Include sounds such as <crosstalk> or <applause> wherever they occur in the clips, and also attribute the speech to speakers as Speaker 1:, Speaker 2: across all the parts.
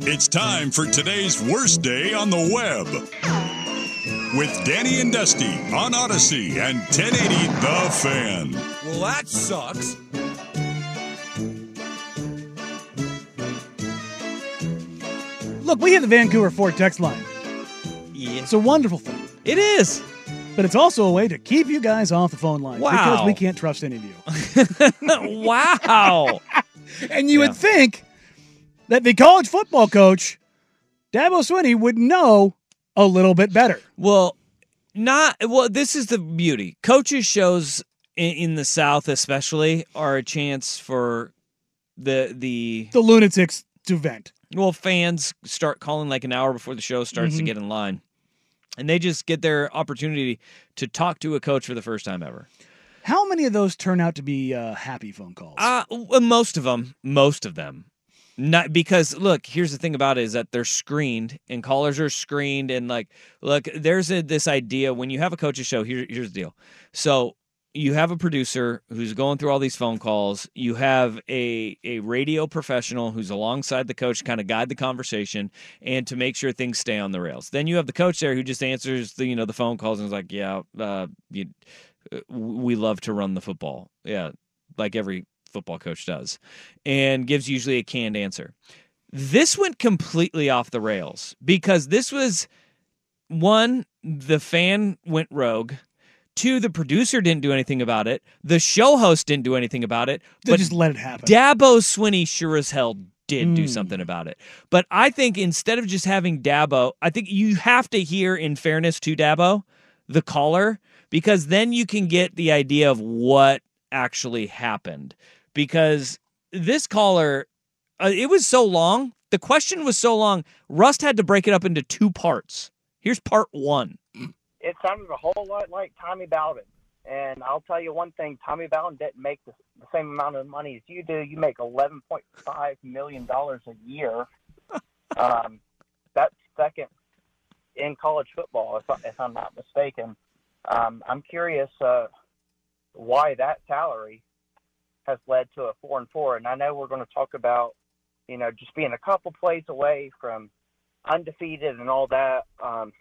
Speaker 1: It's time for today's worst day on the web. With Danny and Dusty on Odyssey and 1080 The Fan.
Speaker 2: Well, that sucks.
Speaker 3: Look, we have the Vancouver Ford text line.
Speaker 2: Yeah.
Speaker 3: It's a wonderful thing,
Speaker 2: It is.
Speaker 3: but it's also a way to keep you guys off the phone line because we can't trust any of you. <laughs>
Speaker 2: wow.
Speaker 3: And you
Speaker 2: Yeah.
Speaker 3: would think that the college football coach, Dabo Swinney, would know a little bit better.
Speaker 2: Well, not well. This is the beauty. Coaches shows in, in the South, especially, are a chance for the the
Speaker 3: The lunatics to vent.
Speaker 2: well fans start calling like an hour before the show starts to
Speaker 3: Mhm.
Speaker 2: get in line, and they just get their opportunity to talk to a coach for the first time ever.
Speaker 3: How many of those turn out to be uh, happy phone calls?
Speaker 2: Uh, most of them, most of them. Not because look, here's the thing about it is that they're screened and callers are screened and like look, there's a, this idea when you have a coach's show. Here, here's the deal. So you have a producer who's going through all these phone calls. You have a a radio professional who's alongside the coach, kind of guide the conversation and to make sure things stay on the rails. Then you have the coach there who just answers the you know the phone calls and is like, yeah, uh, you, we love to run the football. Yeah, like every football coach does, and gives usually a canned answer. This went completely off the rails because this was one, the fan went rogue. Two, the producer didn't do anything about it. The show host didn't do anything about it.
Speaker 3: They
Speaker 2: But
Speaker 3: just let it happen.
Speaker 2: Dabo Swinney sure as hell did do
Speaker 3: Mm.
Speaker 2: something about it. But I think instead of just having Dabo, I think you have to hear, in fairness to Dabo, the caller, because then you can get the idea of what actually happened. Because this caller, uh, it was so long. The question was so long. Rust had to break it up into two parts. Here's part one.
Speaker 4: it sounded a whole lot like Tommy Bowden. And I'll tell you one thing: Tommy Bowden didn't make the, the same amount of money as you do. You make eleven point five million dollars a year. <laughs> um, that's second in college football, if, I, if I'm not mistaken. Um, I'm curious uh, why that salary has led to a four and four. And I know we're going to talk about, you know, just being a couple plays away from undefeated and all that. Um,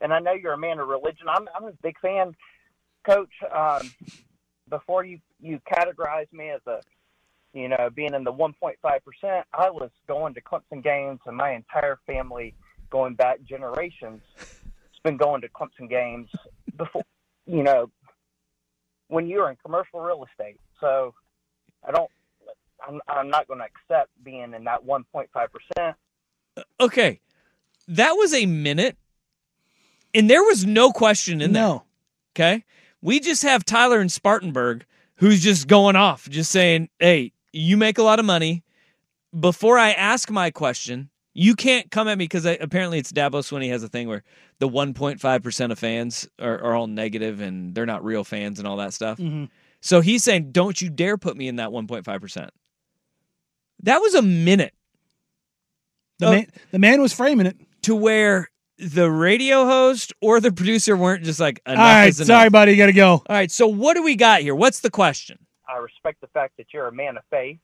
Speaker 4: and I know you're a man of religion. I'm, I'm a big fan, Coach. Um, before you you categorize me as a, you know, being in the 1.5 percent, I was going to Clemson games, and my entire family, going back generations, has been going to Clemson games before, you know, when you're in commercial real estate. So I don't. I'm, I'm not going to accept being in that 1.5 percent.
Speaker 2: Uh, okay. That was a minute, and there was no question in there.
Speaker 3: no.
Speaker 2: Okay. We just have Tyler in Spartanburg who's just going off, just saying, hey, you make a lot of money. Before I ask my question, you can't come at me because apparently it's Dabo Swinney has a thing where the 1.5% of fans are, are all negative and they're not real fans and all that stuff.
Speaker 3: Mhm.
Speaker 2: So he's saying, don't you dare put me in that 1.5%. That was a minute
Speaker 3: The, man, the man was framing it.
Speaker 2: to where the radio host or the producer weren't just like,
Speaker 3: All right,
Speaker 2: is
Speaker 3: sorry, buddy, you got to go.
Speaker 2: All right, so what do we got here? What's the question?
Speaker 4: I respect the fact that you're a man of faith.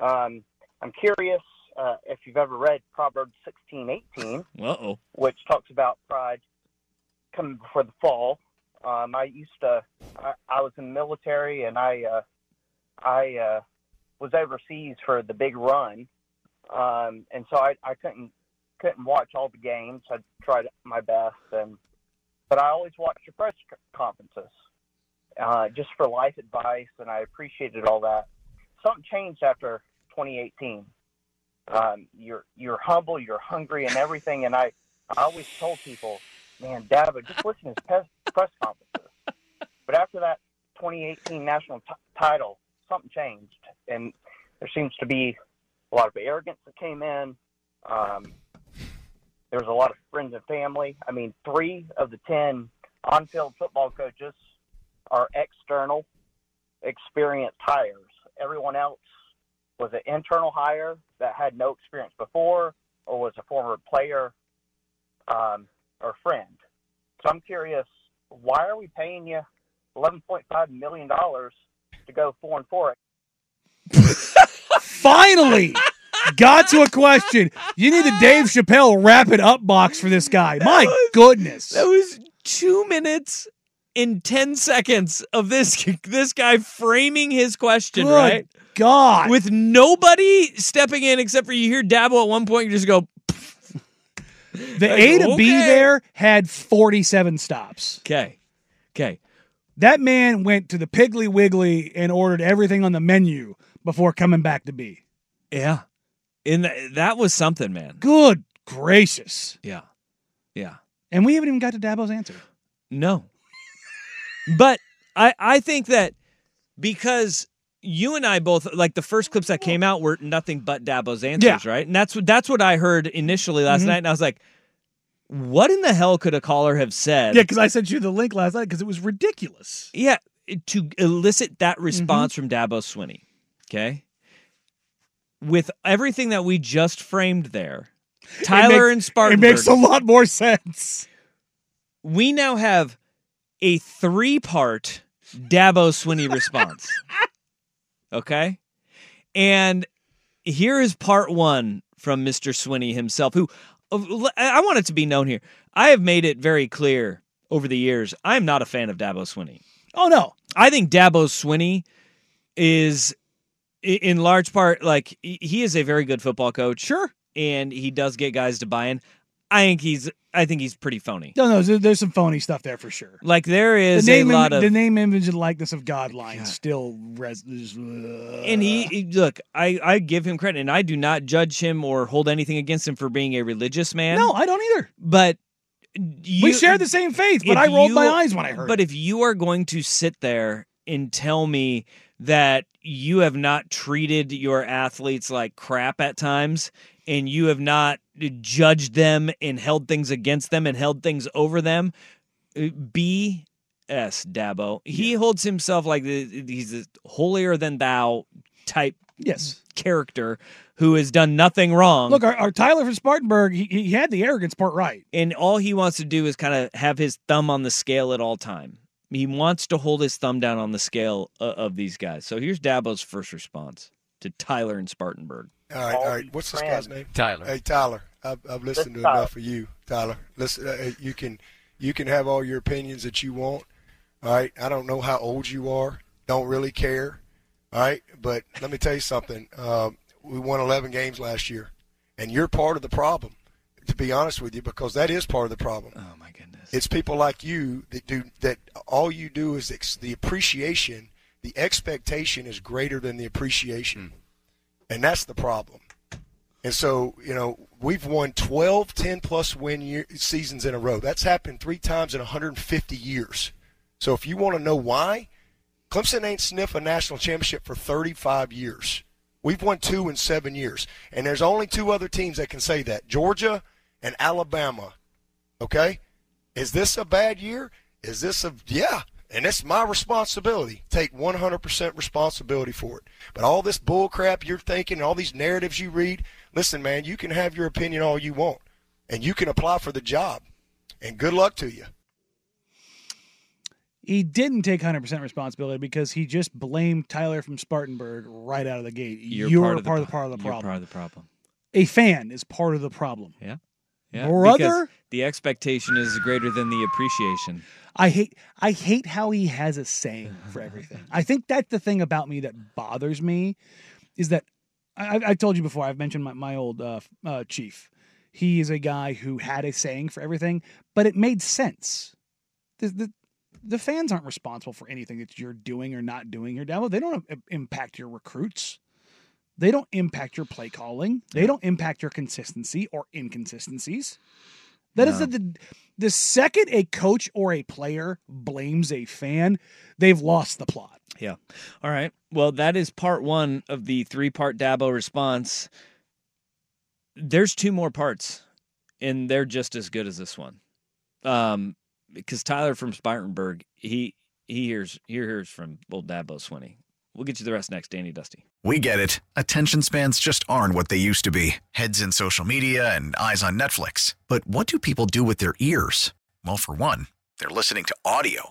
Speaker 4: Um, I'm curious uh, if you've ever read Proverbs 16:18,
Speaker 2: Uh oh.
Speaker 4: which talks about pride coming before the fall. Um, I used to, I, I was in the military, and I, uh, I uh, was overseas for the big run, um, and so I, I couldn't couldn't watch all the games. I tried my best, and but I always watched the press conferences uh, just for life advice, and I appreciated all that. Something changed after 2018. Um, you're you're humble, you're hungry, and everything. And I, I always told people, man, David, just listen to his press, conferences. But after that 2018 national t- title, something changed, and there seems to be a lot of arrogance that came in. Um, there was a lot of friends and family. I mean, three of the ten on-field football coaches are external, experienced hires. Everyone else was an internal hire that had no experience before, or was a former player um, or friend. So I'm curious, why are we paying you $11.5 million to go four and four? <laughs>
Speaker 3: Finally, got to a question. You need the Dave Chappelle wrap it up box for this guy. My
Speaker 2: was-
Speaker 3: goodness.
Speaker 2: That was two minutes and ten seconds of this <laughs> this guy framing his question,
Speaker 3: Good
Speaker 2: right?
Speaker 3: God.
Speaker 2: With nobody stepping in except for you hear Dabo at one point, you just go, <laughs>
Speaker 3: the
Speaker 2: like,
Speaker 3: A to B there had 47 stops.
Speaker 2: okay, okay.
Speaker 3: That man went to the Piggly Wiggly and ordered everything on the menu before coming back to B.
Speaker 2: Yeah. And th- that was something, man.
Speaker 3: Good gracious.
Speaker 2: Yeah. Yeah.
Speaker 3: And we haven't even got to Dabo's answer.
Speaker 2: No. But I I think that because you and I both like the first clips that came out were nothing but Dabo's answers, right? And that's what that's what I heard initially last
Speaker 3: Mhm.
Speaker 2: night, and I was like, what in the hell could a caller have said?
Speaker 3: Yeah, because I sent you the link last night because it was ridiculous.
Speaker 2: Yeah, to elicit that
Speaker 3: Mm-hmm.
Speaker 2: response from Dabo Swinney. Okay. With everything that we just framed there, Tyler
Speaker 3: makes-
Speaker 2: and Spartanburg.
Speaker 3: It makes a lot more sense.
Speaker 2: we now have a three part Dabo Swinney response. <laughs> okay? And here is part one from Mr. Swinney himself, who I want it to be known here. I have made it very clear over the years I am not a fan of Dabo Swinney.
Speaker 3: Oh, no.
Speaker 2: I think Dabo Swinney is, in large part, like he- he is a very good football coach.
Speaker 3: Sure.
Speaker 2: and he does get guys to buy in. I think he's, I think he's pretty phony.
Speaker 3: No, no, there- there's some phony stuff there for sure.
Speaker 2: Like there is The
Speaker 3: name,
Speaker 2: a lot of,
Speaker 3: the name, image, and likeness of God line
Speaker 2: God.
Speaker 3: still res. uh,
Speaker 2: and he look. I I give him credit, and I do not judge him or hold anything against him for being a religious man.
Speaker 3: No, I don't either.
Speaker 2: but you,
Speaker 3: we share the same faith, but I rolled
Speaker 2: you-
Speaker 3: my eyes when I heard. It.
Speaker 2: But
Speaker 3: it.
Speaker 2: if you are going to sit there and tell me that you have not treated your athletes like crap at times and you have not judged them and held things against them and held things over them, uh, BS Dabo. He holds himself like the, he's a holier than thou type
Speaker 3: yes,
Speaker 2: character who has done nothing wrong.
Speaker 3: look, our, our Tyler from Spartanburg, he, he had the arrogance part right.
Speaker 2: and all he wants to do is kind of have his thumb on the scale at all time. He wants to hold his thumb down on the scale uh, of these guys. So here's Dabo's first response to Tyler and Spartanburg.
Speaker 5: All right,
Speaker 4: All
Speaker 5: all right. What's this guy's name?
Speaker 6: Tyler.
Speaker 5: Hey, Tyler. I've, I've listened to
Speaker 4: Tyler.
Speaker 5: enough of you, Tyler. Listen, uh, you can you can have all your opinions that you want. All right. I don't know how old you are. Don't really care. All right. But let me tell you something. Um, we won 11 games last year, and you're part of the problem. To be honest with you, because that is part of the problem.
Speaker 2: Oh my goodness.
Speaker 5: It's people like you that do that. All you do is ex- the appreciation. The expectation is greater than the appreciation, and that's the problem. And so, you know, we've won 12, 10 plus win year, seasons in a row. That's happened three times in 150 years. So if you want to know why, Clemson ain't sniffed a national championship for 35 years. We've won two in seven years. And there's only two other teams that can say that Georgia and Alabama. Okay? Is this a bad year? Is this a. Yeah. And it's my responsibility. Take 100% responsibility for it. But all this bull crap you're thinking, all these narratives you read, listen, man, you can have your opinion all you want. And you can apply for the job. And good luck to you.
Speaker 3: He didn't take 100% responsibility because he just blamed Tyler from Spartanburg right out of the gate.
Speaker 2: You're,
Speaker 3: part,
Speaker 2: of the,
Speaker 3: part, of the, part of the
Speaker 2: you're
Speaker 3: problem.
Speaker 2: part of the problem.
Speaker 3: A fan is part of the problem.
Speaker 2: Yeah,
Speaker 3: Brother?
Speaker 2: because the expectation is greater than the appreciation.
Speaker 3: I hate I hate how he has a saying for everything. <laughs> I think that's the thing about me that bothers me is that I, I- I've told you before. I've mentioned my my old uh, uh, chief. He is a guy who had a saying for everything, but it made sense. The, the the fans aren't responsible for anything that you're doing or not doing here, Dabo. They don't impact your recruits. They don't impact your play calling. They don't impact your consistency or inconsistencies. That is
Speaker 2: No.
Speaker 3: the, the the second a coach or a player blames a fan, they've lost the plot.
Speaker 2: Yeah. All right. Well, that is part one of the three part Dabo response. There's two more parts, and they're just as good as this one. Um, because Tyler from Spartanburg, he he hears he hears from old Dabo Swinney. We'll get you the rest next, Danny Dusty.
Speaker 7: We get it. Attention spans just aren't what they used to be heads in social media and eyes on Netflix. But what do people do with their ears? Well, for one, they're listening to audio.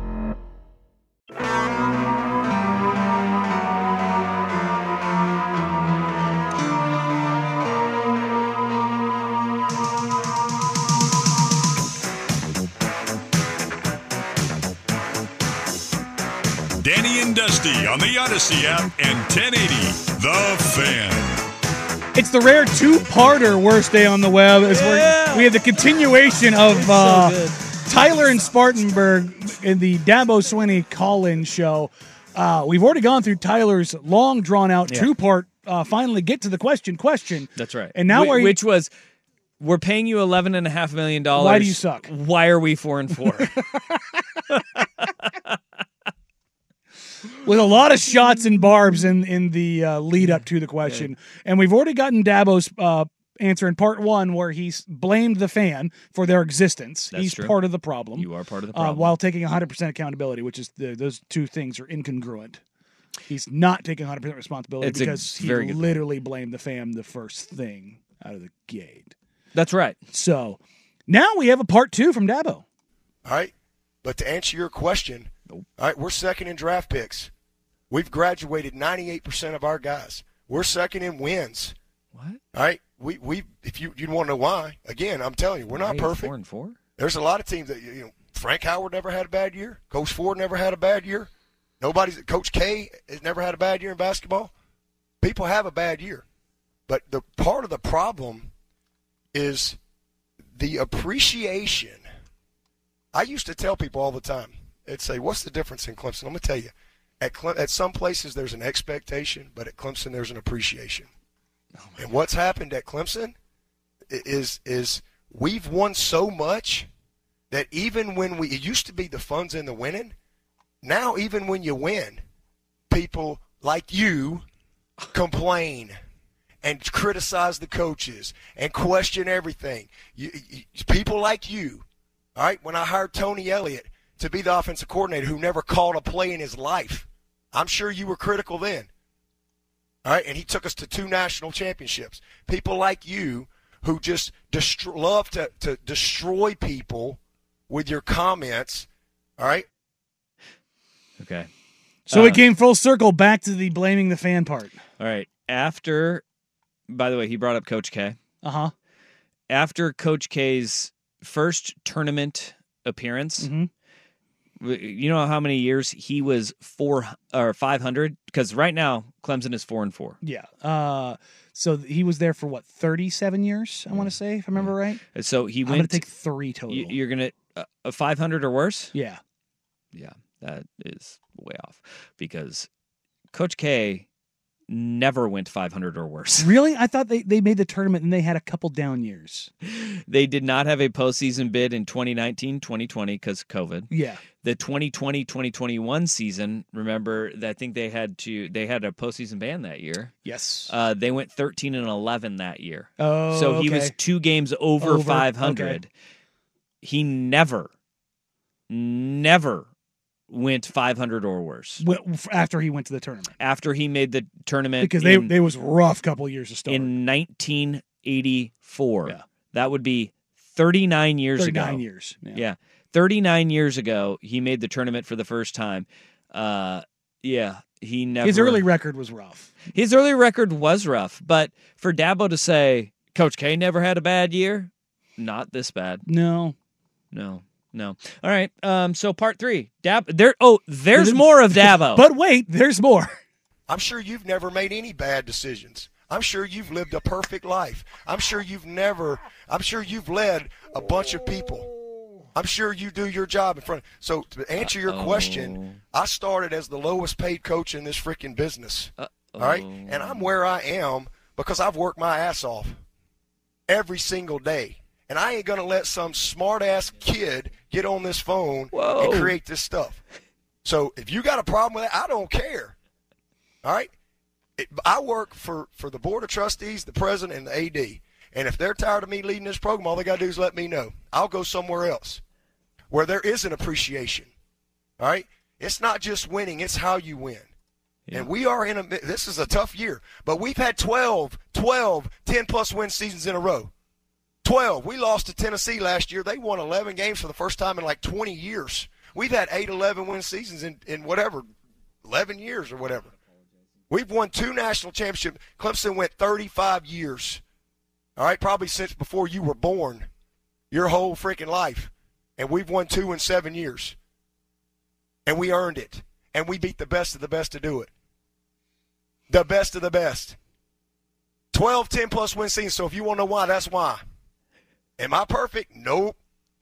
Speaker 1: and Dusty on the Odyssey app and 1080 The Fan.
Speaker 3: It's the rare two-parter worst day on the web. As we're-
Speaker 2: Yeah.
Speaker 3: we have the continuation of
Speaker 2: So
Speaker 3: uh,
Speaker 2: good.
Speaker 3: Tyler and Spartanburg in the Dabo Swinney call-in show. Uh, we've already gone through Tyler's long, drawn-out
Speaker 2: Yeah.
Speaker 3: two-part. Uh, finally, get to the question. Question.
Speaker 2: That's right.
Speaker 3: And now
Speaker 2: Wh-
Speaker 3: you-
Speaker 2: which was we're paying you eleven and a half million dollars.
Speaker 3: Why do you suck?
Speaker 2: Why are we four and four? <laughs> <laughs>
Speaker 3: with a lot of shots and barbs in in the uh, lead up to the question, and we've already gotten Dabo's uh, answer in part one, where he's blamed the fan for their existence.
Speaker 2: That's
Speaker 3: he's
Speaker 2: true.
Speaker 3: part of the problem.
Speaker 2: you are part of the
Speaker 3: uh,
Speaker 2: problem.
Speaker 3: while taking 100% accountability, which is the, those two things are incongruent. He's not taking 100% responsibility
Speaker 2: It's
Speaker 3: because he
Speaker 2: very good point.
Speaker 3: literally blamed the fam the first thing out of the gate.
Speaker 2: That's right.
Speaker 3: So now we have a part two from Dabo.
Speaker 5: All right. But to answer your question, all right, we're second in draft picks. We've graduated 98% of our guys. We're second in wins.
Speaker 2: What?
Speaker 5: All right. We we if you you want to know why? Again, I'm telling you, we're not
Speaker 2: Why are you
Speaker 5: perfect.
Speaker 2: Four and four.
Speaker 5: There's a lot of teams that you know. Frank Howard never had a bad year. Coach Ford never had a bad year. Nobody's Coach K has never had a bad year in basketball. People have a bad year, but the part of the problem is the appreciation. I used to tell people all the time. They'd say, "What's the difference in Clemson?" I'm gonna tell you. At Cle- at some places there's an expectation, but at Clemson there's an appreciation. Oh, and what's happened at Clemson is is we've won so much that even when we it used to be the fun's in the winning, now even when you win, people like you complain and criticize the coaches and question everything. You, you, people like you, all right. When I hired Tony Elliott to be the offensive coordinator, who never called a play in his life, I'm sure you were critical then. All right, and he took us to two national championships. People like you who just destro- love to, to destroy people with your comments. All right,
Speaker 2: Okay.
Speaker 3: So
Speaker 2: Uh,
Speaker 3: we came full circle back to the blaming the fan part.
Speaker 2: All right. After, by the way, he brought up Coach K.
Speaker 3: Uh huh.
Speaker 2: After Coach K's first tournament appearance,
Speaker 3: Mhm.
Speaker 2: You know how many years he was four or five hundred? Because right now Clemson is four and four.
Speaker 3: Yeah. Uh, so he was there for what, 37 years, I want to say, if I remember right?
Speaker 2: So he went.
Speaker 3: I'm gonna take three total.
Speaker 2: you, you're gonna uh, a five hundred or worse.
Speaker 3: yeah.
Speaker 2: Yeah, that is way off because Coach K never went 500 or worse. <laughs>
Speaker 3: Really? I thought they, they made the tournament and they had a couple down years.
Speaker 2: They did not have a postseason bid in 2019 2020 because COVID.
Speaker 3: Yeah.
Speaker 2: The 2020 2021 season, remember, I think they had to, they had a postseason ban that year.
Speaker 3: Yes.
Speaker 2: Uh, they went 13 and 11 that year.
Speaker 3: oh,
Speaker 2: so he was two games over,
Speaker 3: Over,
Speaker 2: 500. He never, never went 500 or worse
Speaker 3: after he went to the tournament
Speaker 2: after he made the tournament
Speaker 3: because they
Speaker 2: in-
Speaker 3: they was rough couple years to start.
Speaker 2: in 1984.
Speaker 3: Yeah.
Speaker 2: That would be 39 years
Speaker 3: 39
Speaker 2: ago.
Speaker 3: years. Yeah.
Speaker 2: Yeah. 39 years ago, he made the tournament for the first time. Uh, yeah, he never.
Speaker 3: His early record was rough.
Speaker 2: his early record was rough, but for Dabo to say Coach K never had a bad year, not this bad.
Speaker 3: No.
Speaker 2: No, no. All right. Um. So part three, Dab. There. Oh, there's
Speaker 3: There's- <laughs>
Speaker 2: more of Dabo. <laughs>
Speaker 3: But wait, there's more.
Speaker 5: I'm sure you've never made any bad decisions. I'm sure you've lived a perfect life. I'm sure you've never. I'm sure you've led a bunch of people. I'm sure you do your job in front. So to answer your question, I started as the lowest paid coach in this freaking business. All right, and I'm where I am because I've worked my ass off every single day. And I ain't gonna let some smart ass kid get on this phone
Speaker 2: Whoa.
Speaker 5: and create this stuff. So if you got a problem with it, I don't care. All right, it, I work for for the board of trustees, the president, and the AD. And if they're tired of me leading this program, all they got to do is let me know. I'll go somewhere else where there is an appreciation. All right? It's not just winning, it's how you win. And we are in a this is a tough year, but we've had 12, 12, 10 plus win seasons in a row. 12. We lost to Tennessee last year. They won 11 games for the first time in like 20 years. We've had 8 11 win seasons in in whatever 11 years or whatever. We've won two national championships. Clemson went 35 years. All right, probably since before you were born, your whole freaking life. And we've won two in seven years. And we earned it. And we beat the best of the best to do it. The best of the best. 12, 10 plus win seasons. So if you want to know why, that's why. Am I perfect? Nope.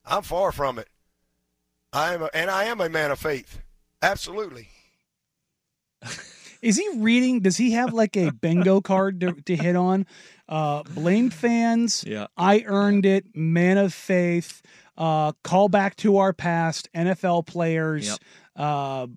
Speaker 5: I'm far from it. I am, a, and I am a man of faith. Absolutely.
Speaker 3: Is he reading? Does he have like a bingo card to, to hit on? Uh, blame fans.
Speaker 2: Yeah.
Speaker 3: I earned it. Man of faith. Uh, call back to our past. NFL players.
Speaker 2: Yep.
Speaker 3: Uh,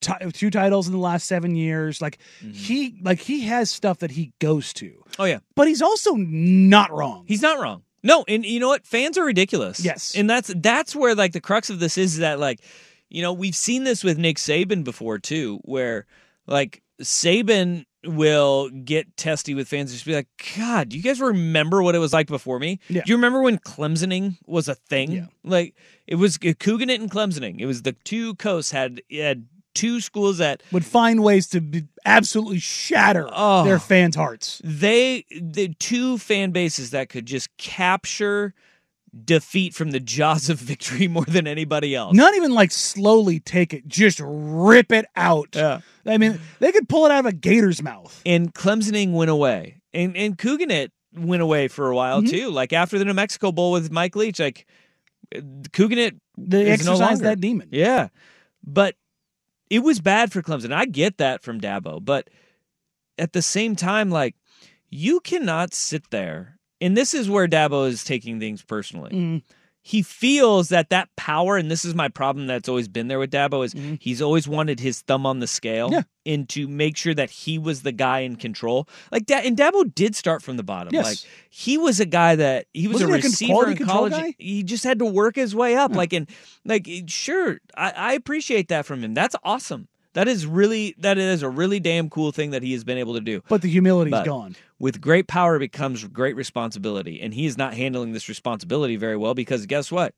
Speaker 3: ti- two titles in the last seven years. Like he, like he has stuff that he goes to,
Speaker 2: Oh yeah,
Speaker 3: but he's also not wrong.
Speaker 2: he's not wrong. No, and you know what? Fans are ridiculous.
Speaker 3: Yes.
Speaker 2: and that's that's where like the crux of this is that like, you know, we've seen this with Nick Saban before too, where like Saban will get testy with fans and just be like, God, do you guys remember what it was like before me?
Speaker 3: Yeah.
Speaker 2: Do you remember when Clemsoning was a thing?
Speaker 3: Yeah.
Speaker 2: Like it was Couganet and Clemsoning. It was the two coasts had had two schools that
Speaker 3: Would find ways to be, absolutely shatter
Speaker 2: Oh.
Speaker 3: their fans' hearts.
Speaker 2: they the two fan bases that could just capture defeat from the jaws of victory <laughs> more than anybody else.
Speaker 3: Not even like slowly take it, just rip it out.
Speaker 2: Yeah.
Speaker 3: I mean, they could pull it out of a gator's mouth.
Speaker 2: And Clemsoning went away. And and Couganet went away for a while
Speaker 3: Mm-hmm.
Speaker 2: too. Like after the New Mexico Bowl with Mike Leach, like Couganet
Speaker 3: They
Speaker 2: is no
Speaker 3: that demon.
Speaker 2: Yeah. But it was bad for Clemson. I get that from Dabo, but at the same time, like you cannot sit there, and this is where Dabo is taking things personally.
Speaker 3: Mm.
Speaker 2: He feels that that power, and this is my problem that's always been there with Dabo, is he's always wanted his thumb on the scale
Speaker 3: Mm-hmm. Yeah.
Speaker 2: and to make sure that he was the guy in control. Like that, and Dabo did start from the bottom.
Speaker 3: Yes.
Speaker 2: Like he was a guy that he was
Speaker 3: Wasn't
Speaker 2: a receiver in college.
Speaker 3: guy?
Speaker 2: He just had to work his way up. Like and like sure, I, I appreciate that from him. That's awesome. That is really that is a really damn cool thing that he has been able to do.
Speaker 3: But the humility's
Speaker 2: But
Speaker 3: gone.
Speaker 2: With great power becomes great responsibility, and he is not handling this responsibility very well because guess what?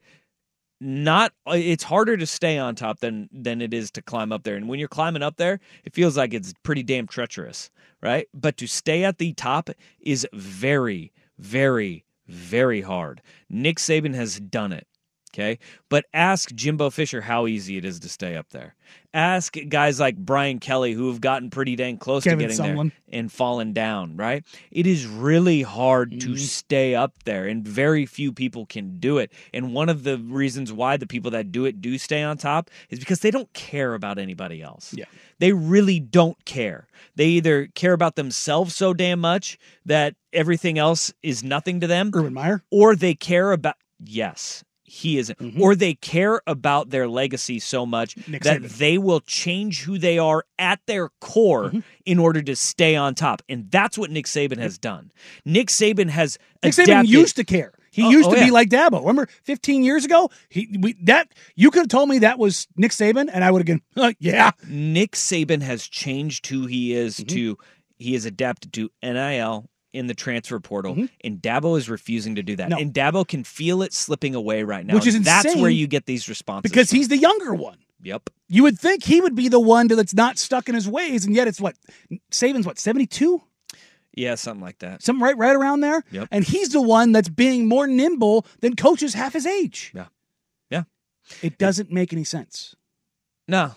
Speaker 2: Not it's harder to stay on top than than it is to climb up there. And when you're climbing up there, it feels like it's pretty damn treacherous, right? But to stay at the top is very, very, very hard. Nick Saban has done it. Okay. But ask Jimbo Fisher how easy it is to stay up there. Ask guys like Brian Kelly who have gotten pretty dang close
Speaker 3: Kevin
Speaker 2: to getting
Speaker 3: Sumlin.
Speaker 2: there and fallen down, right? It is really hard to mm-hmm. stay up there, and very few people can do it. And one of the reasons why the people that do it do stay on top is because they don't care about anybody else.
Speaker 3: Yeah.
Speaker 2: They really don't care. They either care about themselves so damn much that everything else is nothing to them,
Speaker 3: Urban Meyer.
Speaker 2: or they care about yes he isn't or they care about their legacy so much
Speaker 3: Mm-hmm. Nick
Speaker 2: that
Speaker 3: Saban. Mm-hmm.
Speaker 2: they will change who they are at their core in order to stay on top and that's what Nick Saban has done Nick Saban has
Speaker 3: Nick Saban
Speaker 2: adapted
Speaker 3: used to care. He
Speaker 2: Oh,
Speaker 3: used
Speaker 2: oh,
Speaker 3: to
Speaker 2: yeah.
Speaker 3: be like Dabo. Remember, 15 years ago, he we, that you could have told me that was Nick Saban, and I would have been, yeah.
Speaker 2: Nick Saban has changed who he is
Speaker 3: Mm-hmm.
Speaker 2: to he is adapted to NIL in the transfer portal and Dabo is refusing to do that
Speaker 3: Mm-hmm. No.
Speaker 2: and Dabo can feel it slipping away right now
Speaker 3: Which is
Speaker 2: that's where you get these responses
Speaker 3: Because he's the younger one.
Speaker 2: yep
Speaker 3: You would think he would be the one that's not stuck in his ways, and yet it's what Saban's what 72,
Speaker 2: yeah something like that
Speaker 3: something right right around there,
Speaker 2: Yep.
Speaker 3: and he's the one that's being more nimble than coaches half his age.
Speaker 2: Yeah. Yeah.
Speaker 3: It doesn't make any sense.
Speaker 2: No,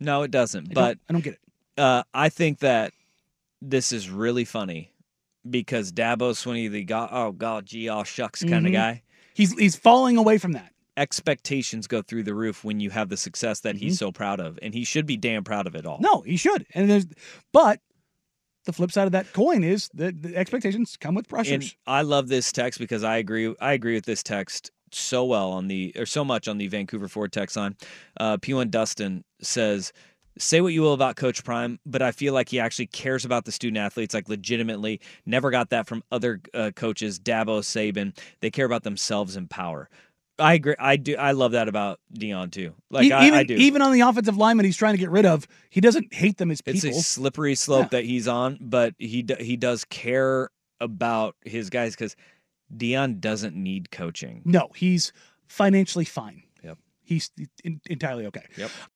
Speaker 2: no, it doesn't.
Speaker 3: I
Speaker 2: But
Speaker 3: don't, I don't get it.
Speaker 2: uh, I think that this is really funny because Dabo's of the go- oh god, gee, all shucks kind of
Speaker 3: Mhm.
Speaker 2: guy.
Speaker 3: He's he's falling away from that.
Speaker 2: expectations go through the roof when you have the success that he's so proud of, and he should be damn proud of it all.
Speaker 3: Mm-hmm. No, he should. And there's, but the flip side of that coin is that the expectations come with pressures.
Speaker 2: And I love this text because I agree. I agree with this text so well on the or so much on the Vancouver Ford text line. Uh, P1 Dustin says, "Say what you will about Coach Prime, but I feel like he actually cares about the student athletes. Like legitimately, never got that from other uh, coaches. Dabo, Saban, they care about themselves and power." I agree. I do. I love that about Deion too. Like
Speaker 3: E-
Speaker 2: I,
Speaker 3: even
Speaker 2: I do.
Speaker 3: even on the offensive lineman he's trying to get rid of, he doesn't hate them as people.
Speaker 2: it's a slippery slope
Speaker 3: Yeah.
Speaker 2: that he's on, but he he does care about his guys because Deion doesn't need coaching.
Speaker 3: no, he's financially fine.
Speaker 2: Yep.
Speaker 3: He's entirely okay.